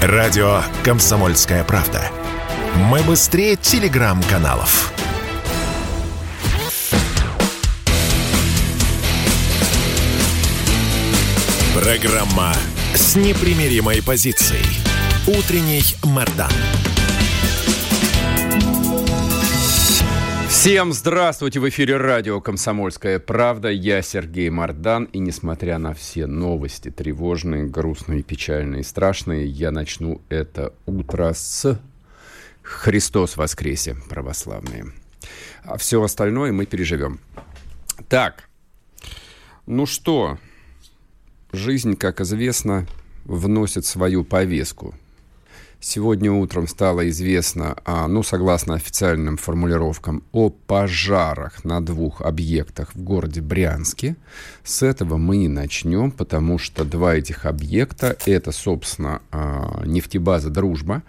Радио «Комсомольская правда». Мы быстрее телеграм-каналов. Программа с непримиримой позицией. Утренний Мордан. Всем здравствуйте! В эфире радио «Комсомольская правда». Я Сергей Мордан. И несмотря на все новости, тревожные, грустные, печальные, страшные, я начну это утро с «Христос воскресе, православные». А все остальное мы переживем. Так, ну что, жизнь, как известно, вносит свою повестку – Сегодня утром стало известно, а, ну, согласно официальным формулировкам, о пожарах на двух объектах в городе Брянске. С этого мы и начнем, потому что два этих объекта – это, собственно, а, нефтебаза «Дружба»,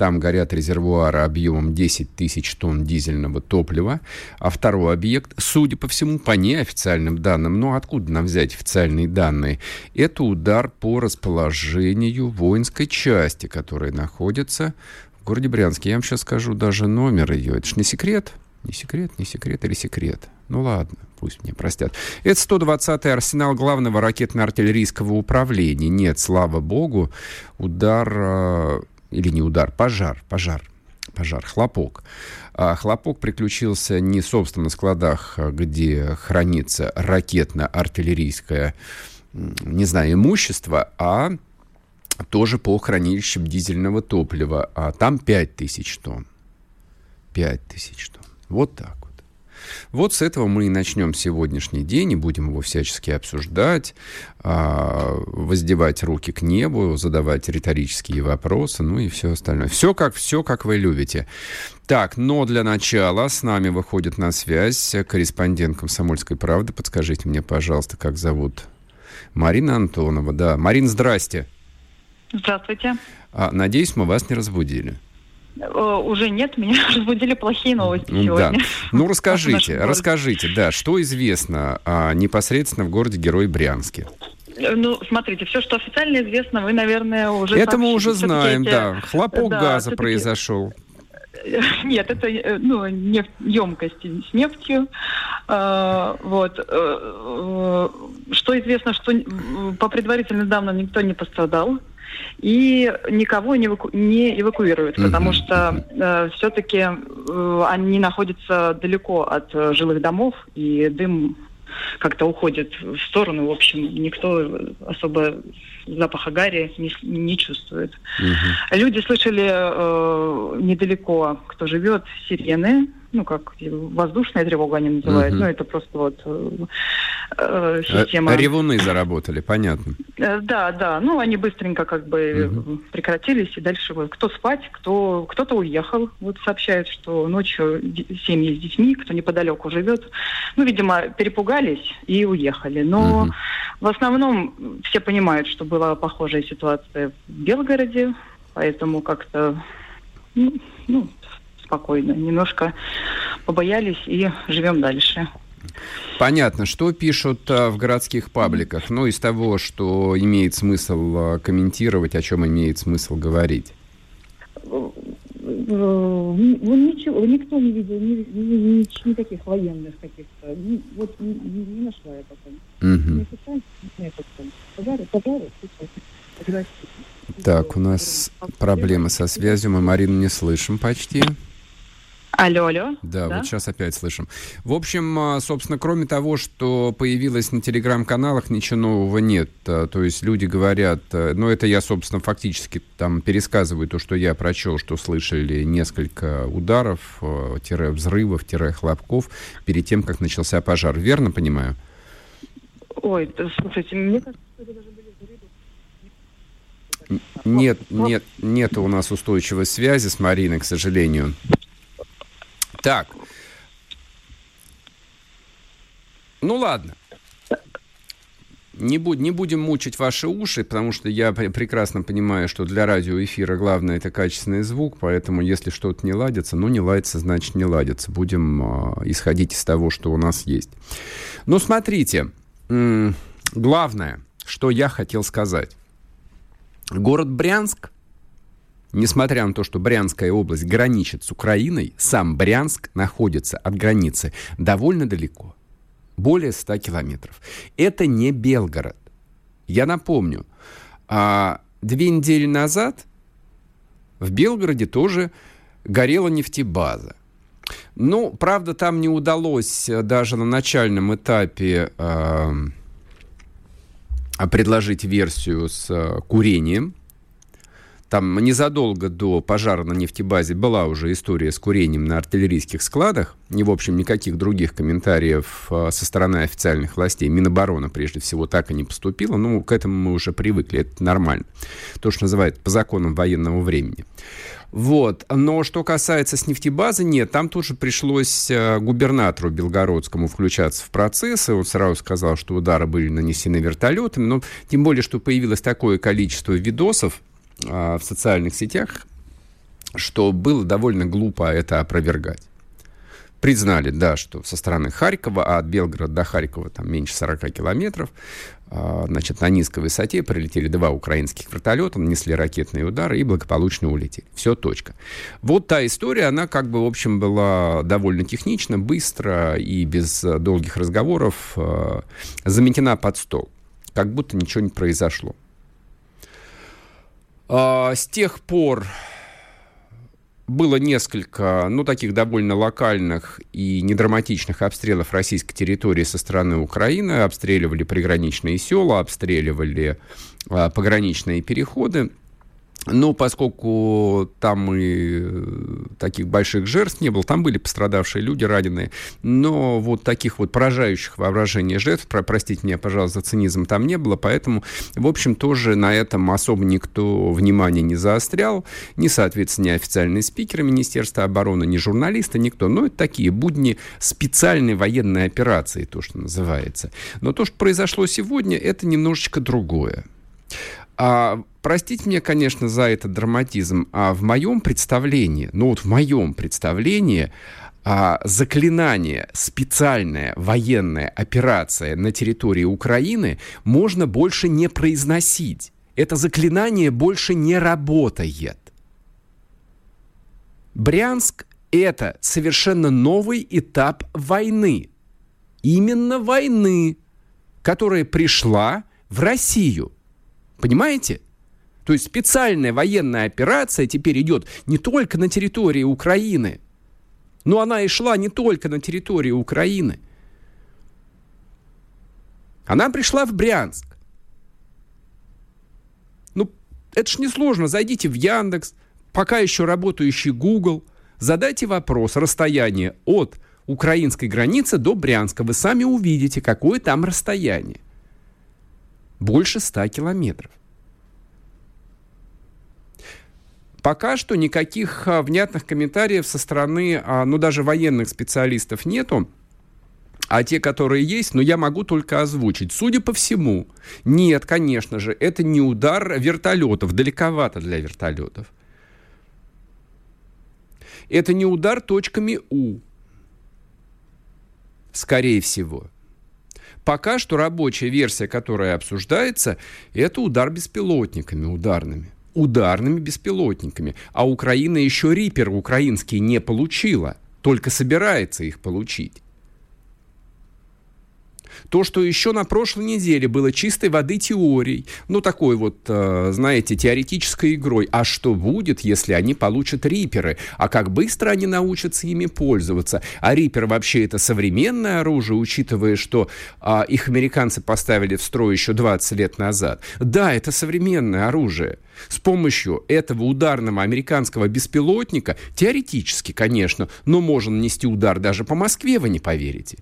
там горят резервуары объемом 10 тысяч тонн дизельного топлива. А второй объект, судя по всему, по неофициальным данным, но откуда нам взять официальные данные, это удар по расположению воинской части, которая находится в городе Брянске. Я вам сейчас скажу даже номер ее. Это же не секрет. Не секрет, не секрет или секрет? Ну ладно, пусть мне простят. Это 120-й арсенал главного ракетно-артиллерийского управления. Нет, слава богу, удар а, или не удар, пожар, пожар, пожар, хлопок. А хлопок приключился не, собственно, на складах, где хранится ракетно-артиллерийское, не знаю, имущество, а тоже по хранилищам дизельного топлива. А там 5000 тонн. 5000 тонн. Вот так. Вот с этого мы и начнем сегодняшний день, и будем его всячески обсуждать, а, воздевать руки к небу, задавать риторические вопросы, ну и все остальное. Все как, все как вы любите. Так, но для начала с нами выходит на связь корреспондент «Комсомольской правды». Подскажите мне, пожалуйста, как зовут? Марина Антонова, да. Марин, здрасте. Здравствуйте. А, надеюсь, мы вас не разбудили. Э, уже нет, меня разбудили плохие новости сегодня. Да. Ну, расскажите, расскажите, да, что известно а, непосредственно в городе Герой Брянске? Э, ну, смотрите, все, что официально известно, вы, наверное, уже... Это мы уже знаем, да. Хлопок да, газа произошел. Нет, это ну, нефть, емкости с нефтью. А, вот. Что известно, что по предварительным данным никто не пострадал и никого не, эваку... не эвакуируют, потому что э, все-таки э, они находятся далеко от э, жилых домов, и дым как-то уходит в сторону. В общем, никто особо запаха гари не, не чувствует. Угу. Люди слышали э, недалеко, кто живет, сирены ну, как воздушная тревога они называют, угу. ну, это просто вот э, э система... Ревуны заработали, понятно. Э, да, да, ну, они быстренько как бы угу. прекратились, и дальше вот, кто спать, кто, кто-то уехал, вот сообщают, что ночью семьи с детьми, кто неподалеку живет, ну, видимо, перепугались и уехали, но угу. в основном все понимают, что была похожая ситуация в Белгороде, поэтому как-то, ну, ну спокойно. Немножко побоялись и живем дальше. Понятно. Что пишут а, в городских пабликах? Ну, из того, что имеет смысл а, комментировать, о чем имеет смысл говорить? Ну, ничего, никто не видел ни, ни, ни, никаких военных каких-то. Вот не, не нашла я пока. Угу. Пожары, пожары, так, у нас проблемы со связью. Мы Марину не слышим почти. Алло, алло. Да, да, вот сейчас опять слышим. В общем, а, собственно, кроме того, что появилось на телеграм-каналах, ничего нового нет. А, то есть люди говорят, ну это я, собственно, фактически там пересказываю то, что я прочел, что слышали несколько ударов, тире взрывов, тире хлопков перед тем, как начался пожар. Верно понимаю? Ой, слушайте, мне кажется, что это даже были взрывы. Нет, нет, нет у нас устойчивой связи с Мариной, к сожалению. Так. Ну ладно. Не, буд, не будем мучить ваши уши, потому что я прекрасно понимаю, что для радиоэфира главное это качественный звук, поэтому если что-то не ладится, ну не ладится, значит не ладится. Будем э, исходить из того, что у нас есть. Ну смотрите, главное, что я хотел сказать. Город Брянск Несмотря на то, что Брянская область граничит с Украиной, сам Брянск находится от границы довольно далеко. Более 100 километров. Это не Белгород. Я напомню, а, две недели назад в Белгороде тоже горела нефтебаза. Ну, правда, там не удалось э, даже на начальном этапе э, предложить версию с э, курением. Там незадолго до пожара на нефтебазе была уже история с курением на артиллерийских складах. И, в общем, никаких других комментариев э, со стороны официальных властей. Минобороны, прежде всего, так и не поступило. Ну, к этому мы уже привыкли, это нормально. То, что называют по законам военного времени. Вот. Но что касается с нефтебазы, нет, там тоже пришлось э, губернатору Белгородскому включаться в процесс, и он сразу сказал, что удары были нанесены вертолетами, но тем более, что появилось такое количество видосов, а, в социальных сетях, что было довольно глупо это опровергать. Признали, да, что со стороны Харькова, а от Белгорода до Харькова там меньше 40 километров, а, значит, на низкой высоте прилетели два украинских вертолета, нанесли ракетные удары и благополучно улетели. Все, точка. Вот та история, она как бы, в общем, была довольно технично, быстро и без долгих разговоров а, заметена под стол. Как будто ничего не произошло. А, с тех пор было несколько, ну, таких довольно локальных и недраматичных обстрелов российской территории со стороны Украины. Обстреливали приграничные села, обстреливали а, пограничные переходы. Но поскольку там и э, таких больших жертв не было, там были пострадавшие люди, раненые, но вот таких вот поражающих воображение жертв, про, простите меня, пожалуйста, за цинизм там не было, поэтому, в общем, тоже на этом особо никто внимания не заострял, ни, соответственно, ни официальные спикеры Министерства обороны, ни журналисты, никто. Но это такие будни специальной военной операции, то, что называется. Но то, что произошло сегодня, это немножечко другое. А, простите меня, конечно, за этот драматизм, а в моем представлении, ну вот в моем представлении, а, заклинание, специальная военная операция на территории Украины можно больше не произносить. Это заклинание больше не работает. Брянск – это совершенно новый этап войны. Именно войны, которая пришла в Россию – Понимаете? То есть специальная военная операция теперь идет не только на территории Украины, но она и шла не только на территории Украины. Она пришла в Брянск. Ну, это ж несложно. Зайдите в Яндекс, пока еще работающий Google, задайте вопрос расстояние от украинской границы до Брянска. Вы сами увидите, какое там расстояние больше 100 километров. Пока что никаких а, внятных комментариев со стороны, а, ну, даже военных специалистов нету. А те, которые есть, ну, я могу только озвучить. Судя по всему, нет, конечно же, это не удар вертолетов, далековато для вертолетов. Это не удар точками У, скорее всего. Пока что рабочая версия, которая обсуждается, это удар беспилотниками ударными. Ударными беспилотниками. А Украина еще Рипер украинский не получила, только собирается их получить. То, что еще на прошлой неделе было чистой воды теорией, ну, такой вот, э, знаете, теоретической игрой. А что будет, если они получат риперы? А как быстро они научатся ими пользоваться? А рипер вообще это современное оружие, учитывая, что э, их американцы поставили в строй еще 20 лет назад. Да, это современное оружие. С помощью этого ударного американского беспилотника, теоретически, конечно, но можно нанести удар даже по Москве, вы не поверите.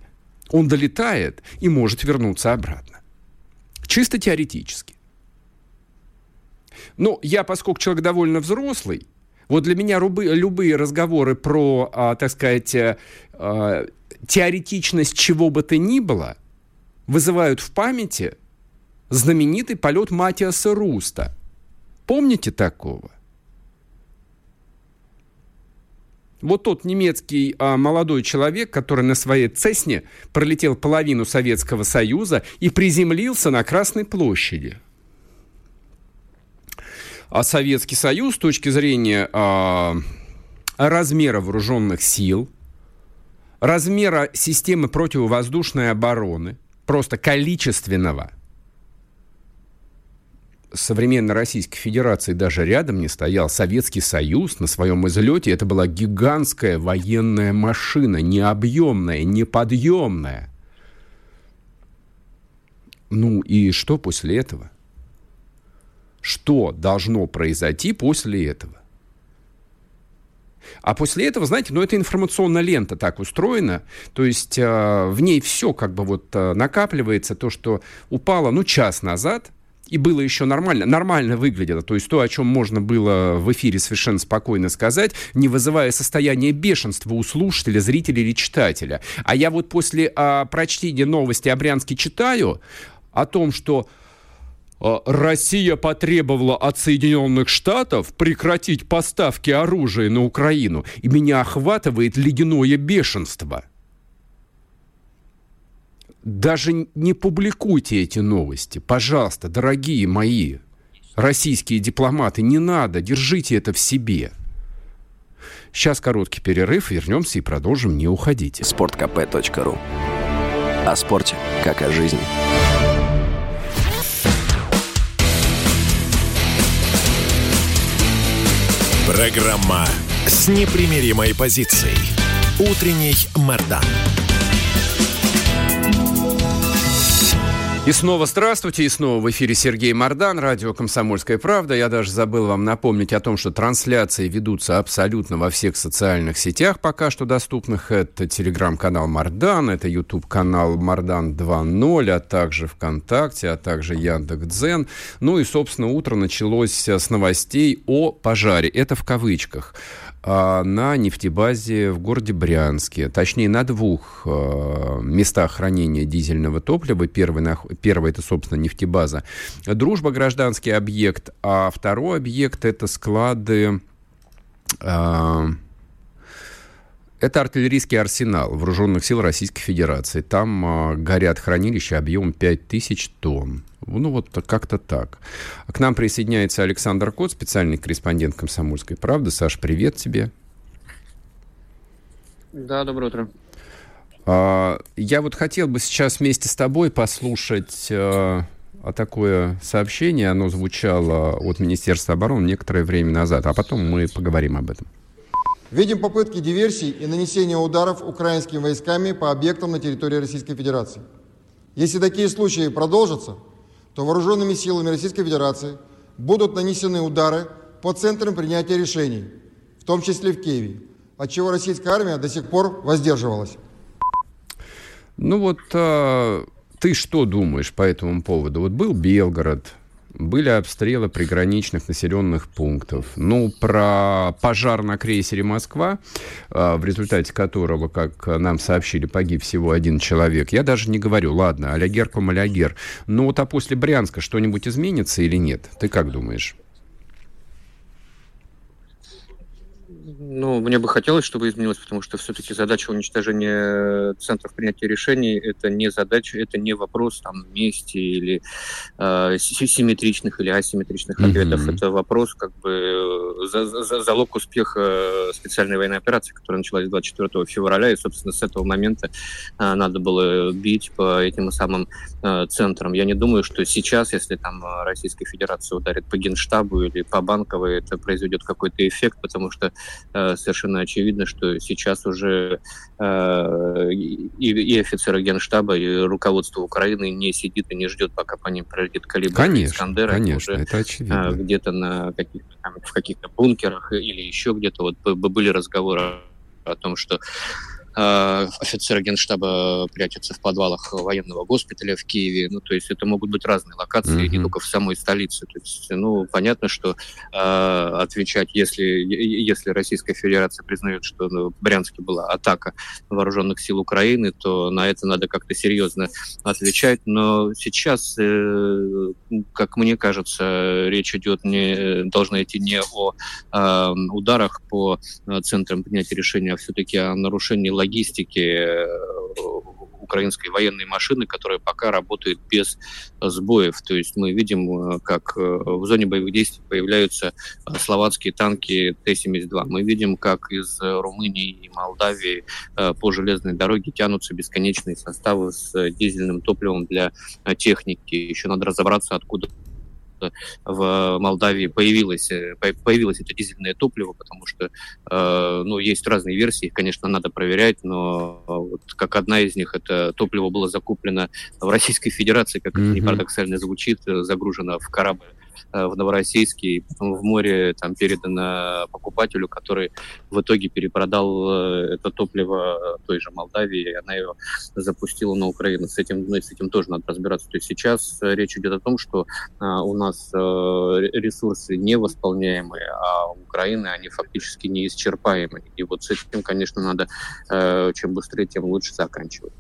Он долетает и может вернуться обратно. Чисто теоретически. Но я, поскольку человек довольно взрослый, вот для меня рубы, любые разговоры про, а, так сказать, а, теоретичность чего бы то ни было вызывают в памяти знаменитый полет Матиаса Руста. Помните такого? Вот тот немецкий а, молодой человек, который на своей Цесне пролетел половину Советского Союза и приземлился на Красной площади. а Советский Союз с точки зрения а, размера вооруженных сил, размера системы противовоздушной обороны, просто количественного, современной Российской Федерации даже рядом не стоял. Советский Союз на своем излете это была гигантская военная машина, необъемная, неподъемная. Ну и что после этого? Что должно произойти после этого? А после этого, знаете, ну это информационная лента так устроена, то есть э, в ней все как бы вот э, накапливается, то, что упало, ну, час назад, и было еще нормально, нормально выглядело. То есть то, о чем можно было в эфире совершенно спокойно сказать, не вызывая состояние бешенства у слушателя, зрителя или читателя. А я вот после а, прочтения новости о Брянске читаю о том, что а, Россия потребовала от Соединенных Штатов прекратить поставки оружия на Украину, и меня охватывает ледяное бешенство. Даже не публикуйте эти новости, пожалуйста, дорогие мои российские дипломаты, не надо, держите это в себе. Сейчас короткий перерыв, вернемся и продолжим, не уходите. Спорткп.ру О спорте, как о жизни. Программа с непримиримой позицией. Утренний Мордан. И снова здравствуйте, и снова в эфире Сергей Мордан, радио «Комсомольская правда». Я даже забыл вам напомнить о том, что трансляции ведутся абсолютно во всех социальных сетях пока что доступных. Это телеграм-канал Мордан, это YouTube-канал Мордан 2.0, а также ВКонтакте, а также Яндекс.Дзен. Ну и, собственно, утро началось с новостей о пожаре. Это в кавычках. А, на нефтебазе в городе Брянске, точнее на двух а, местах хранения дизельного топлива. Первый, первый это, собственно, нефтебаза «Дружба» гражданский объект, а второй объект это склады а, это артиллерийский арсенал вооруженных сил Российской Федерации. Там э, горят хранилища объемом 5000 тонн. Ну, вот как-то так. К нам присоединяется Александр Кот, специальный корреспондент «Комсомольской правды». Саш, привет тебе. Да, доброе утро. А, я вот хотел бы сейчас вместе с тобой послушать а, такое сообщение. Оно звучало от Министерства обороны некоторое время назад, а потом мы поговорим об этом. Видим попытки диверсий и нанесения ударов украинскими войсками по объектам на территории Российской Федерации. Если такие случаи продолжатся, то вооруженными силами Российской Федерации будут нанесены удары по центрам принятия решений, в том числе в Киеве, от чего российская армия до сих пор воздерживалась. Ну вот а, ты что думаешь по этому поводу? Вот был Белгород, были обстрелы приграничных населенных пунктов. Ну, про пожар на крейсере «Москва», а, в результате которого, как нам сообщили, погиб всего один человек, я даже не говорю, ладно, алягер ком алягер. Но вот а после Брянска что-нибудь изменится или нет? Ты как думаешь? Ну, мне бы хотелось, чтобы изменилось, потому что все-таки задача уничтожения центров принятия решений это не задача, это не вопрос там мести или э, симметричных или асимметричных mm-hmm. ответов. Это вопрос как бы за, за, залог успеха специальной военной операции, которая началась 24 февраля, и, собственно, с этого момента э, надо было бить по этим самым э, центрам. Я не думаю, что сейчас, если там Российская Федерация ударит по Генштабу или по Банковой, это произведет какой-то эффект, потому что Э, совершенно очевидно, что сейчас уже э, и, офицеры Генштаба, и руководство Украины не сидит и не ждет, пока по ним пройдет калибр конечно, Искандера. Конечно, уже, это очевидно. Э, где-то на каких-то, в каких-то бункерах или еще где-то вот были разговоры о том, что Э, офицеры генштаба прячутся в подвалах военного госпиталя в Киеве. Ну, то есть это могут быть разные локации, mm-hmm. не только в самой столице. То есть, ну, понятно, что э, отвечать, если, если Российская Федерация признает, что ну, в Брянске была атака вооруженных сил Украины, то на это надо как-то серьезно отвечать. Но сейчас, э, как мне кажется, речь идет не должна идти не о э, ударах по э, центрам принятия решения, а все-таки о нарушении логистики логистики э, украинской военной машины, которая пока работает без сбоев. То есть мы видим, как в зоне боевых действий появляются словацкие танки Т-72. Мы видим, как из Румынии и Молдавии по железной дороге тянутся бесконечные составы с дизельным топливом для техники. Еще надо разобраться, откуда в Молдавии появилось, э, появилось это дизельное топливо, потому что э, ну, есть разные версии, их, конечно, надо проверять, но вот как одна из них, это топливо было закуплено в Российской Федерации, как mm-hmm. это не парадоксально звучит, э, загружено в корабль в Новороссийске, в море там передано покупателю, который в итоге перепродал э, это топливо той же Молдавии, и она его запустила на Украину. С этим, ну, с этим тоже надо разбираться. То есть сейчас э, речь идет о том, что у нас ресурсы невосполняемые, а у Украины они фактически неисчерпаемые. И вот с этим, конечно, надо чем быстрее, тем лучше заканчивать.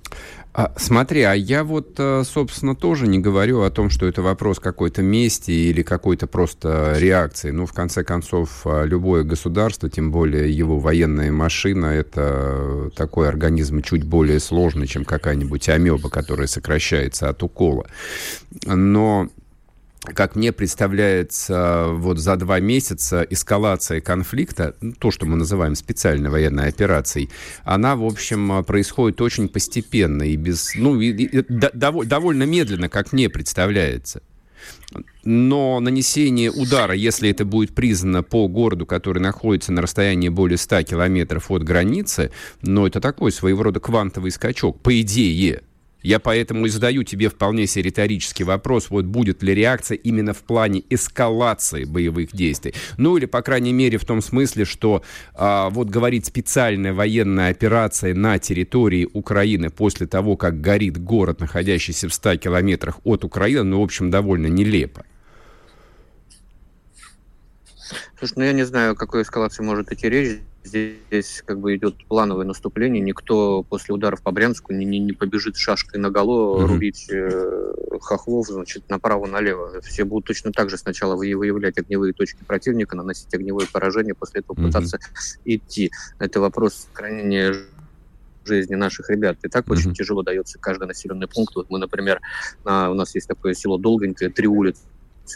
А, смотри, а я вот, собственно, тоже не говорю о том, что это вопрос какой-то мести или какой-то просто реакции. Ну, в конце концов, а, любое государство, тем более его военная машина, это такой организм чуть более сложный, чем какая-нибудь амеба, которая сокращается от укола. Но как мне представляется, вот за два месяца эскалация конфликта, ну, то, что мы называем специальной военной операцией, она, в общем, происходит очень постепенно и без, ну, и, и, дов, довольно медленно, как мне представляется. Но нанесение удара, если это будет признано по городу, который находится на расстоянии более 100 километров от границы, но это такой своего рода квантовый скачок, по идее. Я поэтому и задаю тебе вполне себе риторический вопрос, вот будет ли реакция именно в плане эскалации боевых действий. Ну или, по крайней мере, в том смысле, что а, вот говорить специальная военная операция на территории Украины после того, как горит город, находящийся в 100 километрах от Украины, ну, в общем, довольно нелепо. Слушай, ну я не знаю, о какой эскалации может идти речь. Здесь как бы идет плановое наступление. Никто после ударов по Брянску не, не, не побежит шашкой на голо mm-hmm. рубить э, хохлов, значит, направо-налево. Все будут точно так же сначала выявлять огневые точки противника, наносить огневое поражение, после этого mm-hmm. пытаться идти. Это вопрос сохранения жизни наших ребят. И так mm-hmm. очень тяжело дается каждый населенный пункт. Вот мы, например, на, у нас есть такое село Долгонькое, три улицы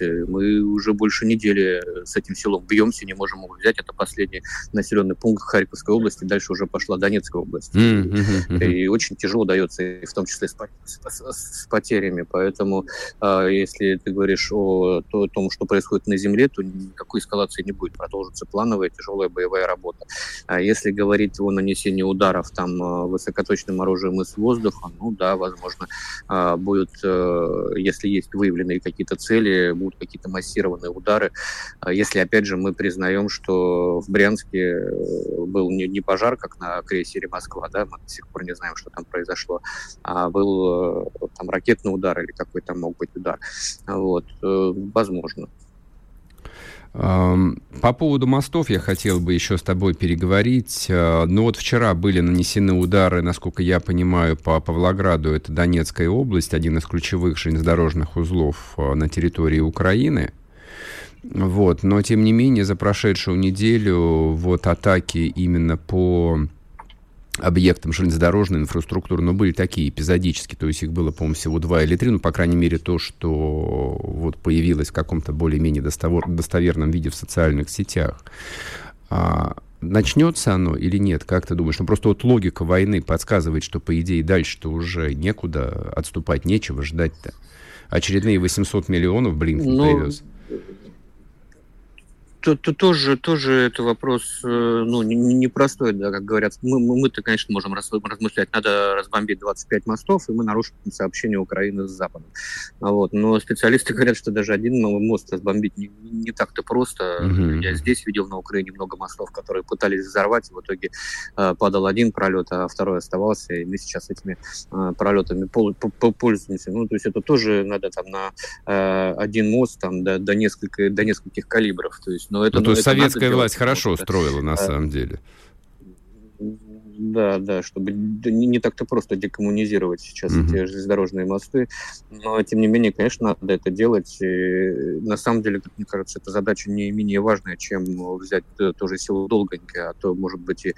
мы уже больше недели с этим селом бьемся, не можем его взять. Это последний населенный пункт Харьковской области. Дальше уже пошла Донецкая область. Mm-hmm. И очень тяжело дается, в том числе с, с, с потерями. Поэтому, э, если ты говоришь о, то, о том, что происходит на земле, то никакой эскалации не будет. Продолжится плановая тяжелая боевая работа. А если говорить о нанесении ударов там а, высокоточным оружием из воздуха, ну да, возможно, э, будет, э, если есть выявленные какие-то цели, будут какие-то массированные удары. А если, опять же, мы признаем, что в Брянске э, был не, не пожар, как на крейсере «Москва», да, мы до сих пор не знаем, что там произошло, а был э, там ракетный удар или какой там мог быть удар. Вот, э, возможно. По поводу мостов я хотел бы еще с тобой переговорить. Ну вот вчера были нанесены удары, насколько я понимаю, по Павлограду. Это Донецкая область, один из ключевых железнодорожных узлов а, на территории Украины. Вот. Но, тем не менее, за прошедшую неделю вот атаки именно по объектам железнодорожной инфраструктуры, но были такие эпизодические, то есть их было, по-моему, всего два или три, ну, по крайней мере, то, что вот появилось в каком-то более-менее достовер, достоверном виде в социальных сетях. А, начнется оно или нет, как ты думаешь? Ну, просто вот логика войны подсказывает, что, по идее, дальше-то уже некуда, отступать нечего, ждать-то. Очередные 800 миллионов, блин, ну, привез то, то, тоже, тоже это вопрос э, ну, непростой, не да, как говорят. Мы, мы-то, конечно, можем размышлять, надо разбомбить 25 мостов, и мы нарушим сообщение Украины с Западом. Вот. Но специалисты говорят, что даже один мост разбомбить не, не так-то просто. Mm-hmm. Я здесь видел на Украине много мостов, которые пытались взорвать, и в итоге э, падал один пролет, а второй оставался, и мы сейчас этими э, пролетами пол, по, пользуемся. Ну, то есть это тоже надо там на э, один мост там, до, до, несколько, до нескольких калибров. То есть но это, ну, то есть советская власть хорошо строила, на самом деле. Да, да, чтобы не, не так-то просто декоммунизировать сейчас угу. эти железнодорожные мосты. Но, тем не менее, конечно, надо это делать. И, на самом деле, мне кажется, эта задача не менее важная, чем взять тоже силу долгонько, а то, может быть, и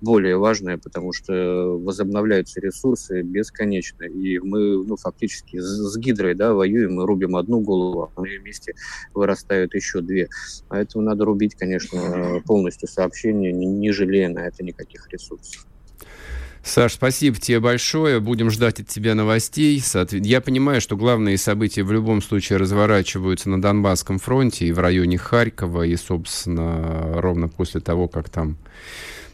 более важная, потому что возобновляются ресурсы бесконечно. И мы, ну, фактически с, гидрой, да, воюем, мы рубим одну голову, а на ее месте вырастают еще две. Поэтому надо рубить, конечно, полностью сообщение, не, не жалея на это никаких ресурсов. Саш, спасибо тебе большое. Будем ждать от тебя новостей. Я понимаю, что главные события в любом случае разворачиваются на Донбасском фронте и в районе Харькова, и, собственно, ровно после того, как там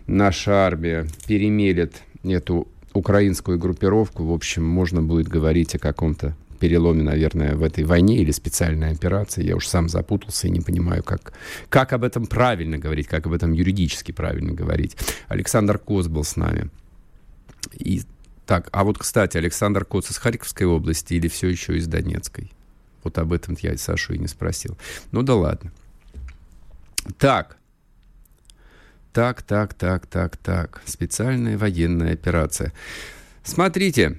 наша армия перемелет эту украинскую группировку, в общем, можно будет говорить о каком-то переломе, наверное, в этой войне или специальной операции. Я уж сам запутался и не понимаю, как, как об этом правильно говорить, как об этом юридически правильно говорить. Александр Коз был с нами. И, так, а вот, кстати, Александр Коц из Харьковской области или все еще из Донецкой? Вот об этом я Сашу и не спросил. Ну да ладно. Так. Так, так, так, так, так. Специальная военная операция. Смотрите,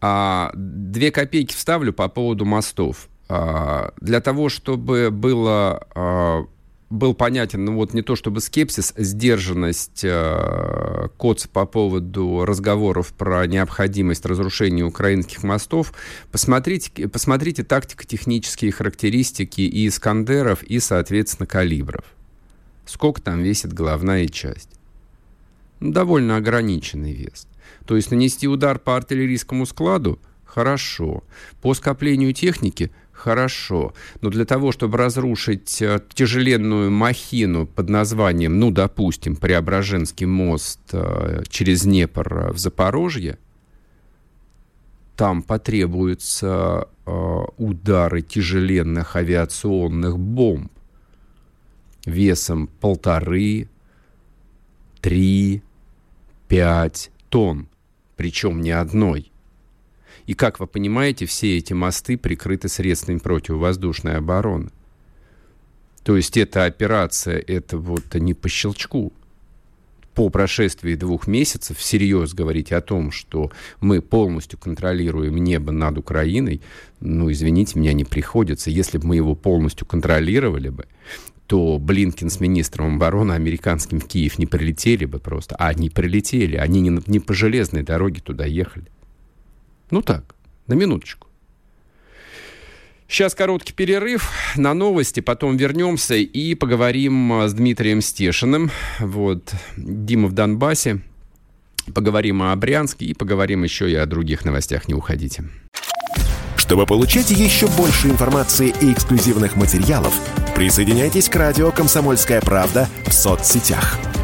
а, две копейки вставлю по поводу мостов. А, для того, чтобы было а, был понятен, ну вот не то чтобы скепсис, сдержанность э, Коца по поводу разговоров про необходимость разрушения украинских мостов. Посмотрите, посмотрите тактико-технические характеристики и Искандеров, и, соответственно, калибров. Сколько там весит головная часть? Ну, довольно ограниченный вес. То есть нанести удар по артиллерийскому складу – хорошо. По скоплению техники – Хорошо. Но для того, чтобы разрушить э, тяжеленную махину под названием, ну, допустим, Преображенский мост э, через Днепр в Запорожье, там потребуются э, удары тяжеленных авиационных бомб весом полторы, три, пять тонн, причем не одной. И, как вы понимаете, все эти мосты прикрыты средствами противовоздушной обороны. То есть эта операция, это вот не по щелчку. По прошествии двух месяцев всерьез говорить о том, что мы полностью контролируем небо над Украиной, ну, извините, меня не приходится. Если бы мы его полностью контролировали бы, то Блинкин с министром обороны американским в Киев не прилетели бы просто. А они прилетели, они не, не по железной дороге туда ехали. Ну так, на минуточку. Сейчас короткий перерыв на новости, потом вернемся и поговорим с Дмитрием Стешиным. Вот, Дима в Донбассе. Поговорим о Брянске и поговорим еще и о других новостях. Не уходите. Чтобы получать еще больше информации и эксклюзивных материалов, присоединяйтесь к радио «Комсомольская правда» в соцсетях –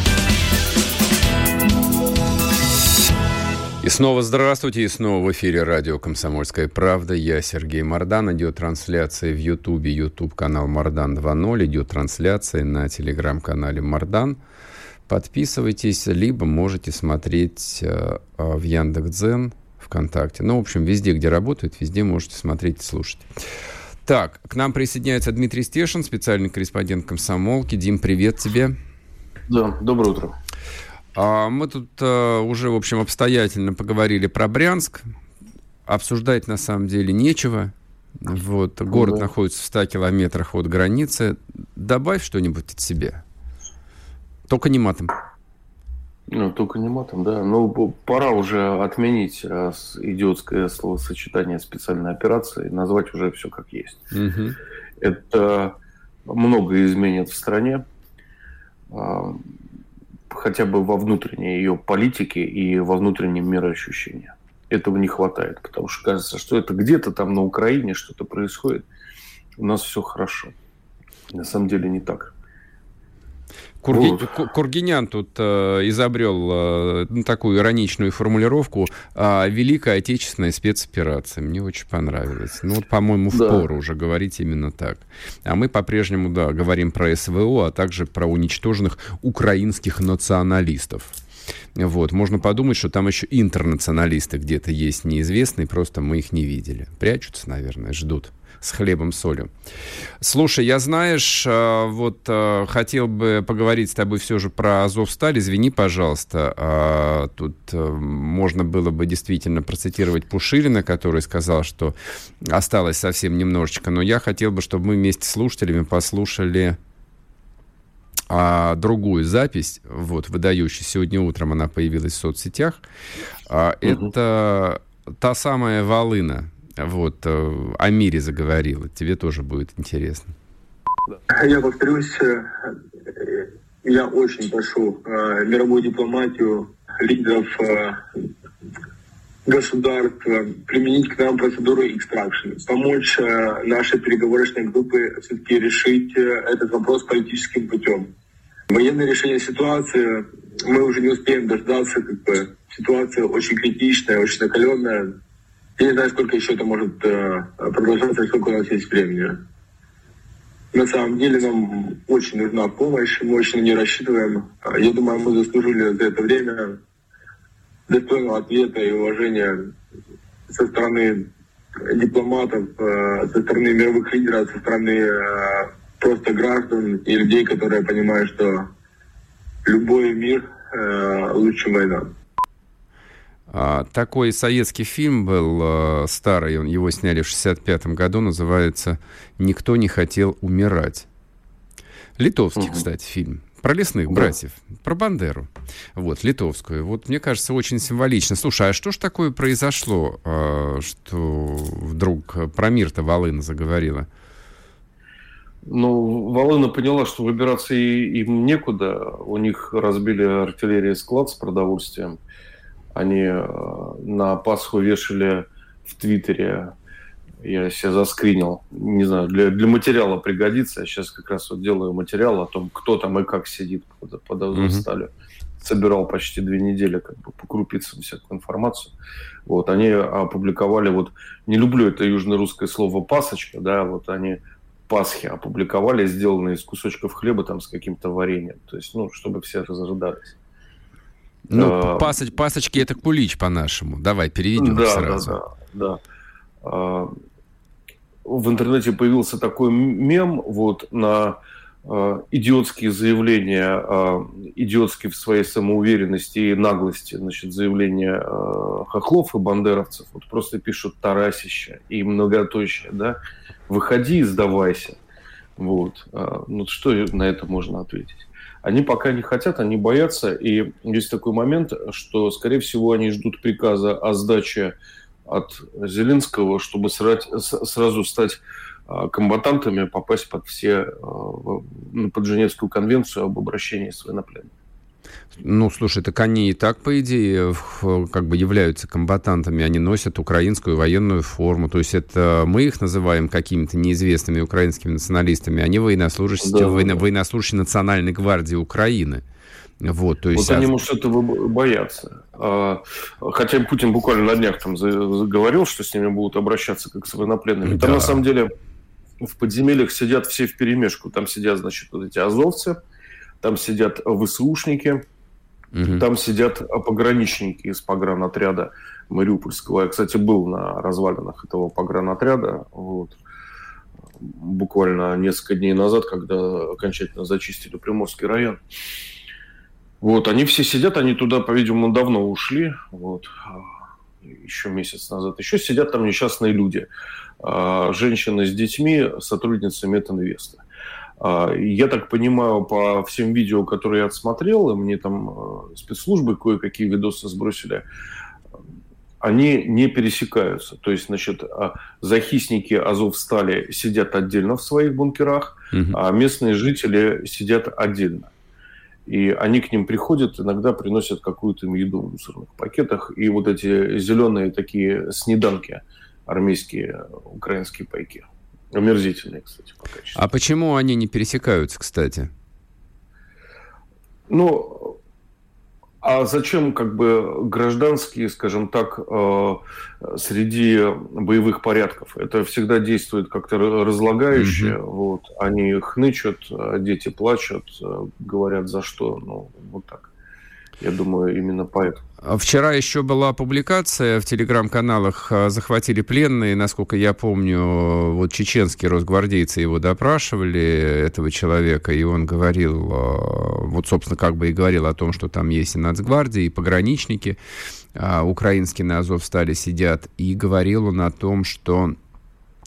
И снова здравствуйте, и снова в эфире радио «Комсомольская правда». Я Сергей Мордан. Идет трансляция в Ютубе, Ютуб-канал Мордан 2.0. Идет трансляция на телеграм-канале Мордан. Подписывайтесь, либо можете смотреть э, в Яндекс.Дзен, ВКонтакте. Ну, в общем, везде, где работает, везде можете смотреть и слушать. Так, к нам присоединяется Дмитрий Стешин, специальный корреспондент комсомолки. Дим, привет тебе. Да, доброе утро. А мы тут а, уже, в общем, обстоятельно поговорили про Брянск. Обсуждать на самом деле нечего. Вот, ну город да. находится в 100 километрах от границы. Добавь что-нибудь от себя. Только не матом. Ну, только не матом, да. Ну, пора уже отменить а, идиотское словосочетание специальной операции, назвать уже все как есть. Угу. Это многое изменит в стране хотя бы во внутренней ее политике и во внутреннем мироощущении. Этого не хватает, потому что кажется, что это где-то там на Украине что-то происходит. У нас все хорошо. На самом деле не так. Курги... Кургинян тут э, изобрел э, ну, такую ироничную формулировку э, «Великая Отечественная спецоперация». Мне очень понравилось. Ну вот, по-моему, да. впору уже говорить именно так. А мы по-прежнему, да, говорим про СВО, а также про уничтоженных украинских националистов. Вот. Можно подумать, что там еще интернационалисты где-то есть неизвестные, просто мы их не видели. Прячутся, наверное, ждут с хлебом, солью. Слушай, я, знаешь, э, вот э, хотел бы поговорить с тобой все же про Азовсталь. Извини, пожалуйста. А, тут э, можно было бы действительно процитировать Пушилина, который сказал, что осталось совсем немножечко. Но я хотел бы, чтобы мы вместе с слушателями послушали а, другую запись, вот, выдающую. Сегодня утром она появилась в соцсетях. А, угу. Это та самая волына, вот, э, о мире заговорила. Тебе тоже будет интересно. Я повторюсь, э, я очень прошу э, мировую дипломатию, лидеров государств применить к нам процедуру экстракшн, помочь нашей переговорочной группе все-таки решить этот вопрос политическим путем. Военное решение ситуации мы уже не успеем дождаться, как бы ситуация очень критичная, очень накаленная. Я не знаю, сколько еще это может э, продолжаться, сколько у нас есть времени. На самом деле нам очень нужна помощь, мы очень нее рассчитываем. Я думаю, мы заслужили за это время достойного ответа и уважения со стороны дипломатов, э, со стороны мировых лидеров, со стороны э, просто граждан и людей, которые понимают, что любой мир лучше война. А, такой советский фильм был а, старый, его сняли в 65 году, называется «Никто не хотел умирать». Литовский, угу. кстати, фильм. Про лесных да. братьев, про Бандеру. Вот, литовскую. Вот, мне кажется, очень символично. Слушай, а что ж такое произошло, а, что вдруг про мир-то Волына заговорила? Ну, Волына поняла, что выбираться им некуда. У них разбили артиллерии склад с продовольствием. Они э, на Пасху вешали в Твиттере, я себе заскринил, не знаю, для, для материала пригодится. Я сейчас как раз вот делаю материал о том, кто там и как сидит под, под Азовсталью. Mm-hmm. Собирал почти две недели как бы по крупицам всякую информацию. Вот, они опубликовали, вот, не люблю это южно-русское слово «пасочка», да, вот они Пасхи опубликовали, сделанные из кусочков хлеба там с каким-то вареньем. То есть, ну, чтобы все разождались. Ну, а, пасоч, пасочки это кулич по-нашему. Давай, переведем да, сразу. Да, да, да. В интернете появился такой мем вот на а, идиотские заявления, а, идиотские в своей самоуверенности и наглости, значит, заявления а, хохлов и бандеровцев. Вот просто пишут «тарасище» и многоточие, да, «выходи и сдавайся». Вот. Ну, что на это можно ответить? Они пока не хотят, они боятся. И есть такой момент, что, скорее всего, они ждут приказа о сдаче от Зеленского, чтобы сразу стать а, комбатантами, попасть под все, а, под Женевскую конвенцию об обращении с военнопленными. Ну, слушай, так они и так, по идее, как бы являются комбатантами. Они носят украинскую военную форму. То есть это мы их называем какими-то неизвестными украинскими националистами. Они военнослужащие, да, военно, военнослужащие Национальной гвардии Украины. Вот, то есть... вот они, может, этого боятся. А, хотя Путин буквально на днях там говорил, что с ними будут обращаться как с военнопленными. Да. Там, на самом деле, в подземельях сидят все в перемешку. Там сидят, значит, вот эти азовцы, там сидят ВСУшники, угу. там сидят пограничники из погранотряда Мариупольского. Я, кстати, был на развалинах этого погранотряда. Вот буквально несколько дней назад, когда окончательно зачистили Приморский район. Вот, они все сидят, они туда, по-видимому, давно ушли, вот, еще месяц назад. Еще сидят там несчастные люди, а, женщины с детьми, сотрудницы Метинвеста. А, я так понимаю, по всем видео, которые я отсмотрел, и мне там э, спецслужбы кое-какие видосы сбросили, они не пересекаются. То есть, значит, а, захисники Азовстали сидят отдельно в своих бункерах, угу. а местные жители сидят отдельно. И они к ним приходят, иногда приносят какую-то еду в мусорных пакетах. И вот эти зеленые такие снеданки, армейские украинские пайки – Омерзительные, кстати, по качеству. А почему они не пересекаются, кстати? Ну, а зачем как бы гражданские, скажем так, э, среди боевых порядков? Это всегда действует как-то разлагающе. Mm-hmm. Вот. Они хнычут, дети плачут, говорят за что. Ну, вот так. Я думаю, именно поэтому. Вчера еще была публикация в телеграм-каналах а, «Захватили пленные». Насколько я помню, вот чеченские росгвардейцы его допрашивали, этого человека, и он говорил, а, вот, собственно, как бы и говорил о том, что там есть и нацгвардии, и пограничники а, украинские на Азовстале сидят, и говорил он о том, что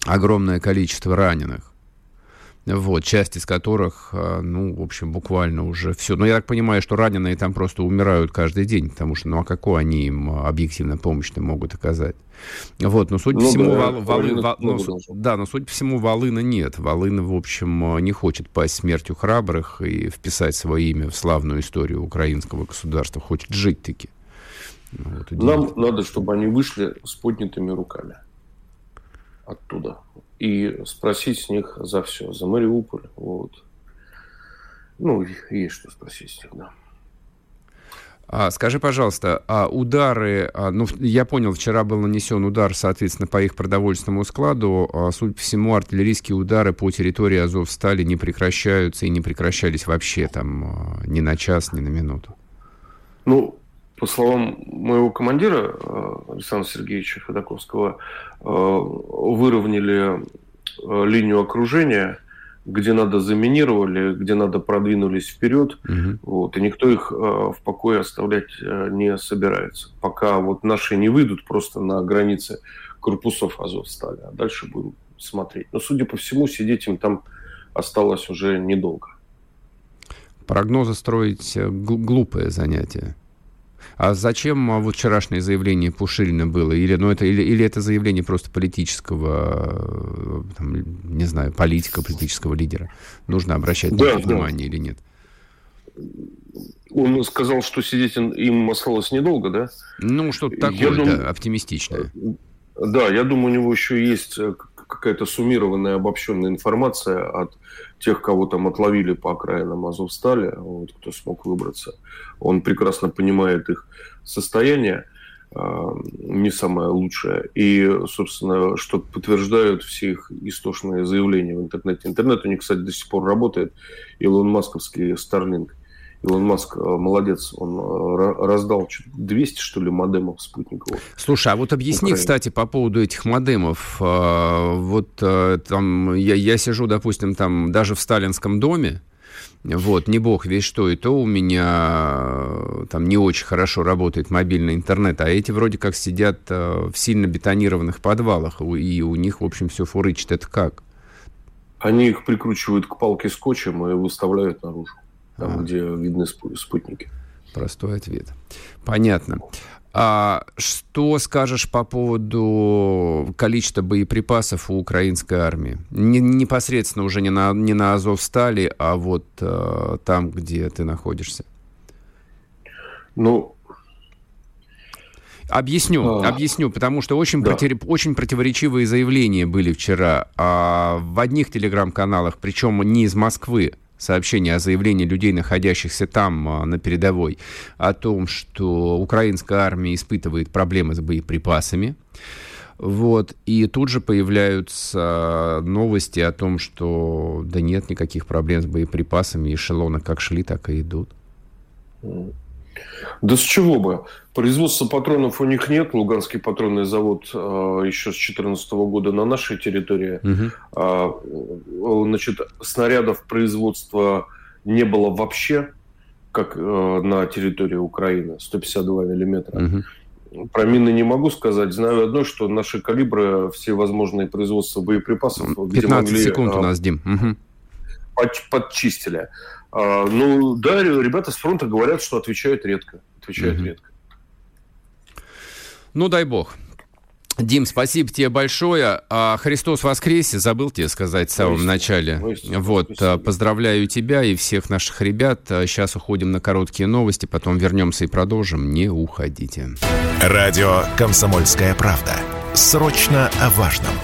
огромное количество раненых вот, часть из которых, а, ну, в общем, буквально уже все. Но я так понимаю, что раненые там просто умирают каждый день, потому что, ну, а какую они им объективно помощь могут оказать? Вот, но судя по ну, всему, да, вол, волы, вол, но, да, но судя по всему, Волына нет. Волына, в общем, не хочет пасть смертью храбрых и вписать свое имя в славную историю украинского государства, хочет жить таки. Вот, Нам надо, чтобы они вышли с поднятыми руками оттуда и спросить с них за все, за Мариуполь, вот. Ну, есть что спросить с них, да. А, скажи, пожалуйста, а удары, а, ну, я понял, вчера был нанесен удар, соответственно, по их продовольственному складу. А, судя по всему, артиллерийские удары по территории Азовстали не прекращаются и не прекращались вообще там а, ни на час, ни на минуту. Ну, по словам моего командира э, Александра Сергеевича Ходаковского, э, выровняли э, линию окружения, где надо заминировали, где надо продвинулись вперед, угу. вот, и никто их в покое оставлять не собирается. Пока вот наши не выйдут просто на границе корпусов Азовстали, а дальше будем смотреть. Но, судя по всему, сидеть им там осталось уже недолго. Прогнозы строить глупое занятие. А зачем а, вот вчерашнее заявление Пушилина было? Или, ну, это, или, или это заявление просто политического, э, там, не знаю, политика, политического лидера? Нужно обращать да, на это да. внимание или нет? Он сказал, что сидеть им осталось недолго, да? Ну, что-то такое, я да, оптимистичное. Да, я думаю, у него еще есть э, какая-то суммированная, обобщенная информация от тех, кого там отловили по окраинам Азовстали, вот, кто смог выбраться. Он прекрасно понимает их состояние, а, не самое лучшее. И, собственно, что подтверждают все их истошные заявления в интернете. Интернет у них, кстати, до сих пор работает. Илон Масковский Starlink. Илон Маск э, молодец, он э, раздал 200, что ли, модемов спутниковых. Слушай, а вот объясни, Украине. кстати, по поводу этих модемов. Э, вот там я, я сижу, допустим, там даже в сталинском доме, вот, не бог весь что, и то у меня там не очень хорошо работает мобильный интернет, а эти вроде как сидят в сильно бетонированных подвалах, и у них, в общем, все фурычит. Это как? Они их прикручивают к палке скотчем и выставляют наружу там, а. где видны спутники. Простой ответ. Понятно. А что скажешь по поводу количества боеприпасов у украинской армии? Не, непосредственно уже не на, не на Азовстале, а вот э, там, где ты находишься. Ну, Объясню, а, объясню, потому что очень, да. против, очень противоречивые заявления были вчера а, в одних телеграм-каналах, причем не из Москвы, сообщение о заявлении людей, находящихся там а, на передовой, о том, что украинская армия испытывает проблемы с боеприпасами. Вот. И тут же появляются новости о том, что да нет никаких проблем с боеприпасами, эшелоны как шли, так и идут. Да с чего бы? Производства патронов у них нет. Луганский патронный завод э, еще с 2014 года на нашей территории. Угу. Э, значит, снарядов производства не было вообще, как э, на территории Украины, 152 миллиметра. Угу. Про мины не могу сказать. Знаю одно, что наши калибры, все возможные производства боеприпасов... 15 могли, секунд у нас, Дим. Угу. Под, подчистили. А, ну да, ребята с фронта говорят, что отвечают редко. Отвечают угу. редко. Ну, дай бог. Дим, спасибо тебе большое. А, Христос воскресе, забыл тебе сказать в самом начале. Вот, Воистину. поздравляю тебя и всех наших ребят. Сейчас уходим на короткие новости, потом вернемся и продолжим. Не уходите. Радио «Комсомольская правда». Срочно о важном.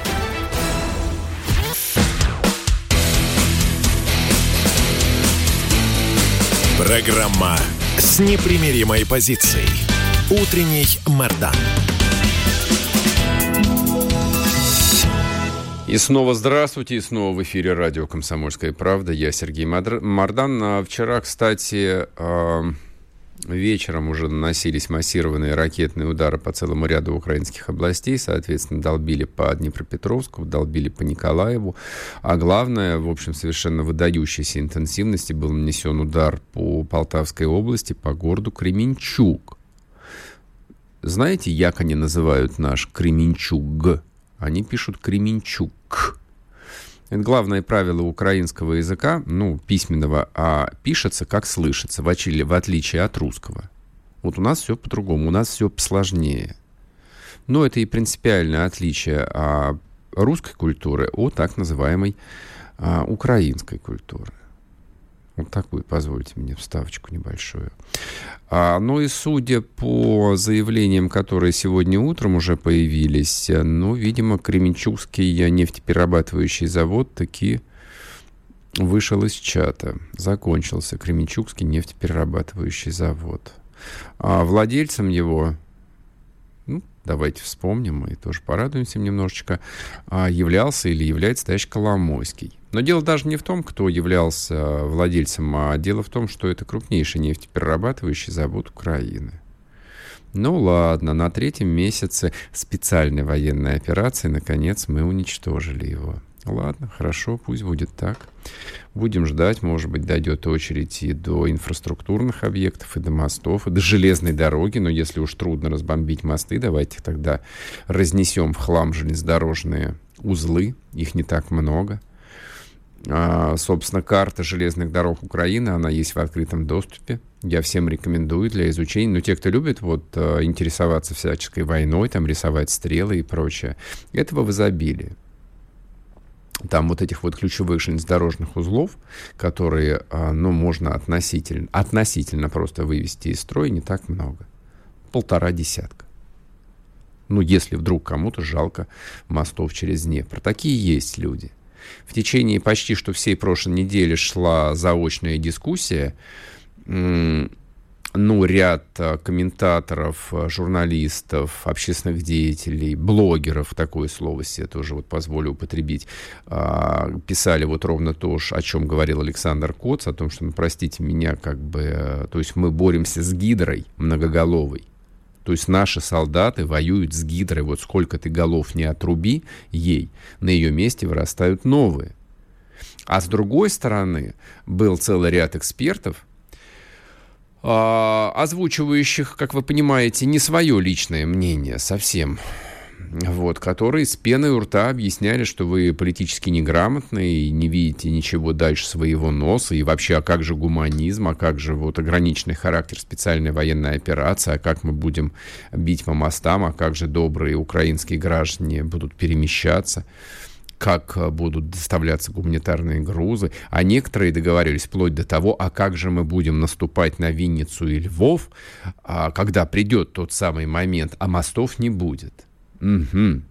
Программа с непримиримой позицией. Утренний Мордан. И снова здравствуйте, и снова в эфире радио «Комсомольская правда». Я Сергей Мордан. А вчера, кстати, вечером уже наносились массированные ракетные удары по целому ряду украинских областей. Соответственно, долбили по Днепропетровску, долбили по Николаеву. А главное, в общем, совершенно выдающейся интенсивности был нанесен удар по Полтавской области, по городу Кременчуг. Знаете, як они называют наш Кременчуг? Они пишут Кременчук. Это главное правило украинского языка, ну, письменного, а пишется как слышится, в, отличие от русского. Вот у нас все по-другому, у нас все посложнее. Но это и принципиальное отличие а, русской культуры от так называемой а, украинской культуры. Вот такую, позвольте мне вставочку небольшую. А, ну и судя по заявлениям, которые сегодня утром уже появились, ну, видимо, Кременчугский нефтеперерабатывающий завод таки вышел из чата. Закончился Кременчугский нефтеперерабатывающий завод. А владельцем его ну, давайте вспомним и тоже порадуемся немножечко, а, являлся или является товарищ Коломойский. Но дело даже не в том, кто являлся владельцем, а дело в том, что это крупнейший нефтеперерабатывающий завод Украины. Ну ладно, на третьем месяце специальной военной операции, наконец, мы уничтожили его. Ладно, хорошо, пусть будет так. Будем ждать, может быть, дойдет очередь и до инфраструктурных объектов, и до мостов, и до железной дороги. Но если уж трудно разбомбить мосты, давайте тогда разнесем в хлам железнодорожные узлы. Их не так много. А, собственно, карта железных дорог Украины, она есть в открытом доступе. Я всем рекомендую для изучения. Но те, кто любит вот а, интересоваться всяческой войной, там рисовать стрелы и прочее, этого в изобилии. Там вот этих вот ключевых железнодорожных узлов, которые, а, ну, можно относительно, относительно просто вывести из строя, не так много. Полтора десятка. Ну, если вдруг кому-то жалко мостов через Днепр. Такие есть люди – в течение почти что всей прошлой недели шла заочная дискуссия. Ну, ряд а, комментаторов, а, журналистов, общественных деятелей, блогеров, такое слово себе тоже вот позволю употребить, а, писали вот ровно то, о чем говорил Александр Коц, о том, что, ну, простите меня, как бы, то есть мы боремся с гидрой многоголовой, то есть наши солдаты воюют с гидрой. Вот сколько ты голов не отруби ей, на ее месте вырастают новые. А с другой стороны, был целый ряд экспертов, а, озвучивающих, как вы понимаете, не свое личное мнение совсем вот, которые с пеной у рта объясняли, что вы политически неграмотны и не видите ничего дальше своего носа, и вообще, а как же гуманизм, а как же вот ограниченный характер специальной военной операции, а как мы будем бить по мостам, а как же добрые украинские граждане будут перемещаться как будут доставляться гуманитарные грузы, а некоторые договаривались вплоть до того, а как же мы будем наступать на Винницу и Львов, а когда придет тот самый момент, а мостов не будет. Угу.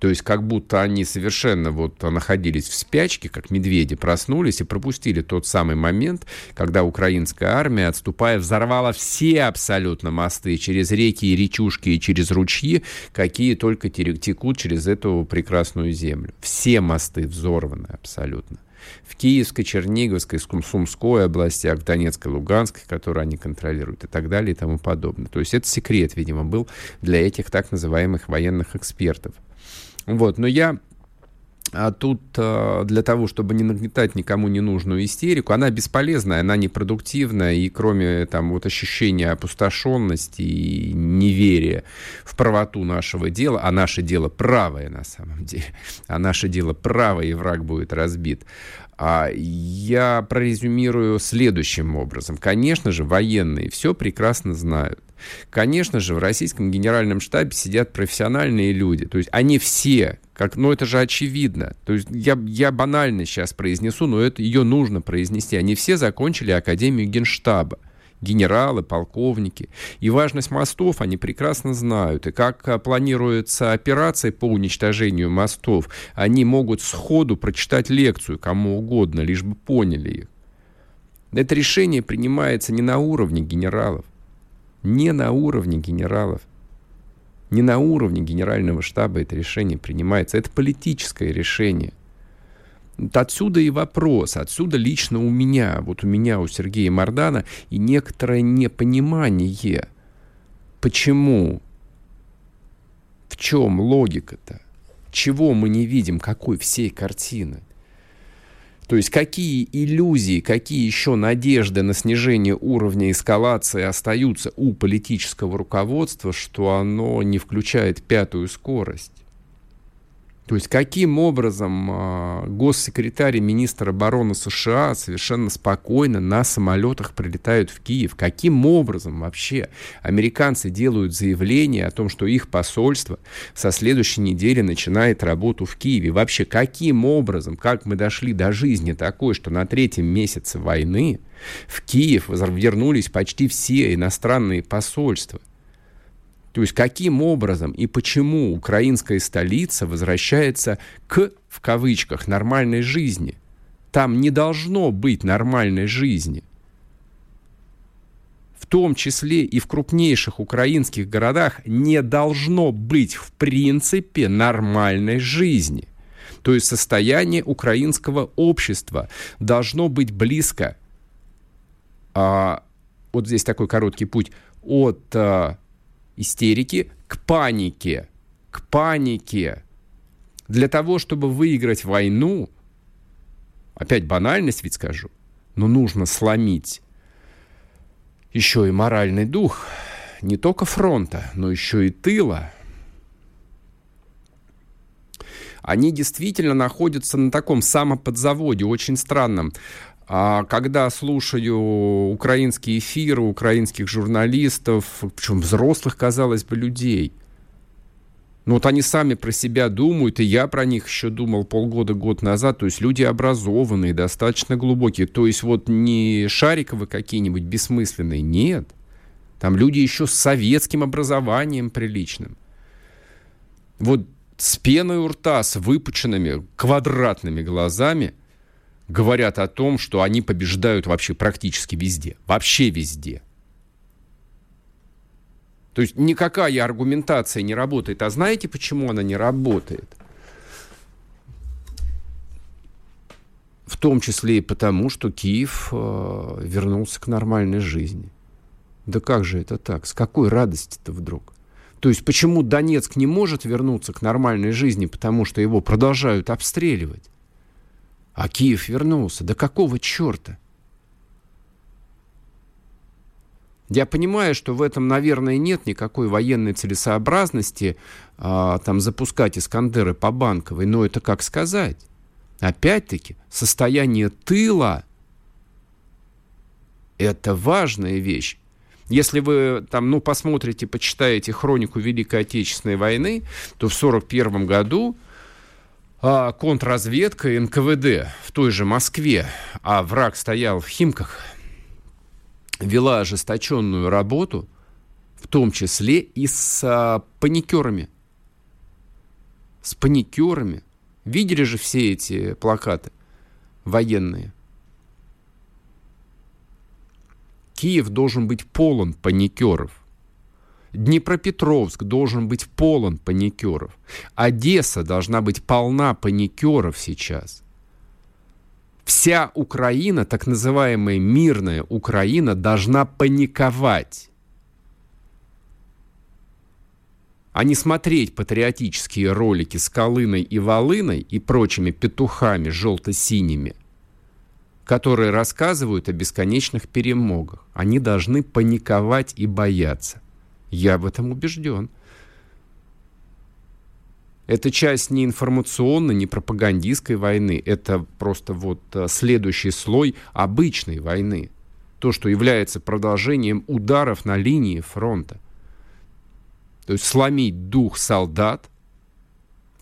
То есть как будто они совершенно вот находились в спячке, как медведи, проснулись и пропустили тот самый момент, когда украинская армия, отступая, взорвала все абсолютно мосты через реки и речушки и через ручьи, какие только текут через эту прекрасную землю. Все мосты взорваны абсолютно в Киевской, Черниговской, Сумской областях, Донецкой, Луганской, которые они контролируют и так далее и тому подобное. То есть это секрет, видимо, был для этих так называемых военных экспертов. Вот, но я а тут а, для того, чтобы не нагнетать никому ненужную истерику, она бесполезная, она непродуктивная, и кроме там вот ощущения опустошенности и неверия в правоту нашего дела, а наше дело правое на самом деле, а наше дело правое, и враг будет разбит, я прорезюмирую следующим образом. Конечно же, военные все прекрасно знают. Конечно же, в российском генеральном штабе сидят профессиональные люди. То есть они все, как, ну это же очевидно. То есть я, я банально сейчас произнесу, но это ее нужно произнести. Они все закончили Академию Генштаба генералы, полковники. И важность мостов они прекрасно знают. И как а, планируется операция по уничтожению мостов, они могут сходу прочитать лекцию кому угодно, лишь бы поняли их. Это решение принимается не на уровне генералов, не на уровне генералов, не на уровне генерального штаба это решение принимается. Это политическое решение. Отсюда и вопрос, отсюда лично у меня, вот у меня, у Сергея Мардана, и некоторое непонимание, почему, в чем логика-то, чего мы не видим, какой всей картины. То есть какие иллюзии, какие еще надежды на снижение уровня эскалации остаются у политического руководства, что оно не включает пятую скорость. То есть каким образом э, госсекретарь и министр обороны США совершенно спокойно на самолетах прилетают в Киев? Каким образом вообще американцы делают заявление о том, что их посольство со следующей недели начинает работу в Киеве? Вообще каким образом, как мы дошли до жизни такой, что на третьем месяце войны в Киев вернулись почти все иностранные посольства? То есть каким образом и почему украинская столица возвращается к, в кавычках, нормальной жизни. Там не должно быть нормальной жизни. В том числе и в крупнейших украинских городах не должно быть в принципе нормальной жизни. То есть состояние украинского общества должно быть близко, а, вот здесь такой короткий путь, от а, истерики к панике. К панике. Для того, чтобы выиграть войну, опять банальность ведь скажу, но нужно сломить еще и моральный дух не только фронта, но еще и тыла. Они действительно находятся на таком самоподзаводе, очень странном. А когда слушаю украинские эфиры, украинских журналистов, причем взрослых, казалось бы, людей, ну вот они сами про себя думают, и я про них еще думал полгода-год назад, то есть люди образованные, достаточно глубокие, то есть вот не шариковы какие-нибудь бессмысленные, нет. Там люди еще с советским образованием приличным. Вот с пеной у рта, с выпученными квадратными глазами – говорят о том, что они побеждают вообще практически везде. Вообще везде. То есть никакая аргументация не работает. А знаете, почему она не работает? В том числе и потому, что Киев э, вернулся к нормальной жизни. Да как же это так? С какой радости-то вдруг? То есть почему Донецк не может вернуться к нормальной жизни, потому что его продолжают обстреливать? А Киев вернулся. Да какого черта? Я понимаю, что в этом, наверное, нет никакой военной целесообразности а, там запускать Искандеры по Банковой, но это как сказать? Опять-таки, состояние тыла – это важная вещь. Если вы там, ну, посмотрите, почитаете хронику Великой Отечественной войны, то в 1941 году а, контрразведка НКВД в той же Москве, а враг стоял в Химках, вела ожесточенную работу, в том числе и с а, паникерами. С паникерами. Видели же все эти плакаты военные? Киев должен быть полон паникеров. Днепропетровск должен быть полон паникеров. Одесса должна быть полна паникеров сейчас. Вся Украина, так называемая мирная Украина, должна паниковать. А не смотреть патриотические ролики с Колыной и Волыной и прочими петухами желто-синими, которые рассказывают о бесконечных перемогах. Они должны паниковать и бояться. Я в этом убежден. Это часть не информационной, не пропагандистской войны. Это просто вот э, следующий слой обычной войны. То, что является продолжением ударов на линии фронта. То есть сломить дух солдат,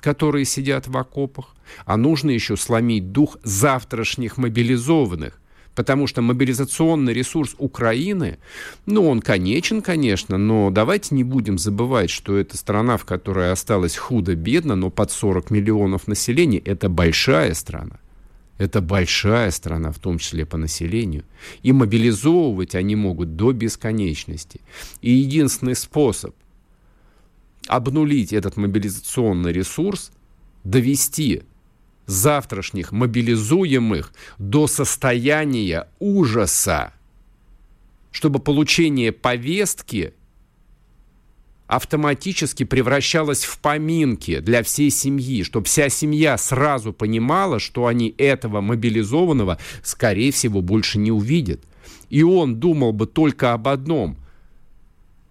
которые сидят в окопах, а нужно еще сломить дух завтрашних мобилизованных, потому что мобилизационный ресурс Украины, ну, он конечен, конечно, но давайте не будем забывать, что это страна, в которой осталось худо-бедно, но под 40 миллионов населения, это большая страна. Это большая страна, в том числе по населению. И мобилизовывать они могут до бесконечности. И единственный способ обнулить этот мобилизационный ресурс, довести завтрашних мобилизуемых до состояния ужаса, чтобы получение повестки автоматически превращалось в поминки для всей семьи, чтобы вся семья сразу понимала, что они этого мобилизованного, скорее всего, больше не увидят. И он думал бы только об одном –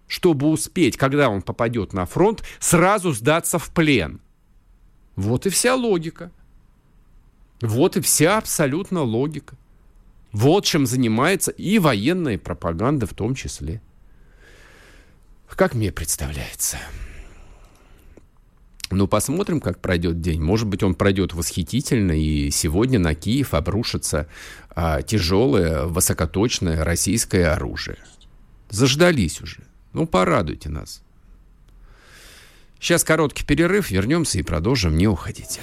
чтобы успеть, когда он попадет на фронт, сразу сдаться в плен. Вот и вся логика. Вот и вся абсолютно логика. Вот чем занимается и военная пропаганда в том числе. Как мне представляется. Ну, посмотрим, как пройдет день. Может быть, он пройдет восхитительно, и сегодня на Киев обрушится а, тяжелое, высокоточное российское оружие. Заждались уже. Ну, порадуйте нас. Сейчас короткий перерыв, вернемся и продолжим. Не уходите.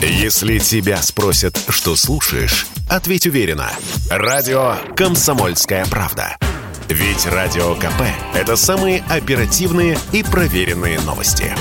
Если тебя спросят, что слушаешь, ответь уверенно. Радио «Комсомольская правда». Ведь Радио КП – это самые оперативные и проверенные новости.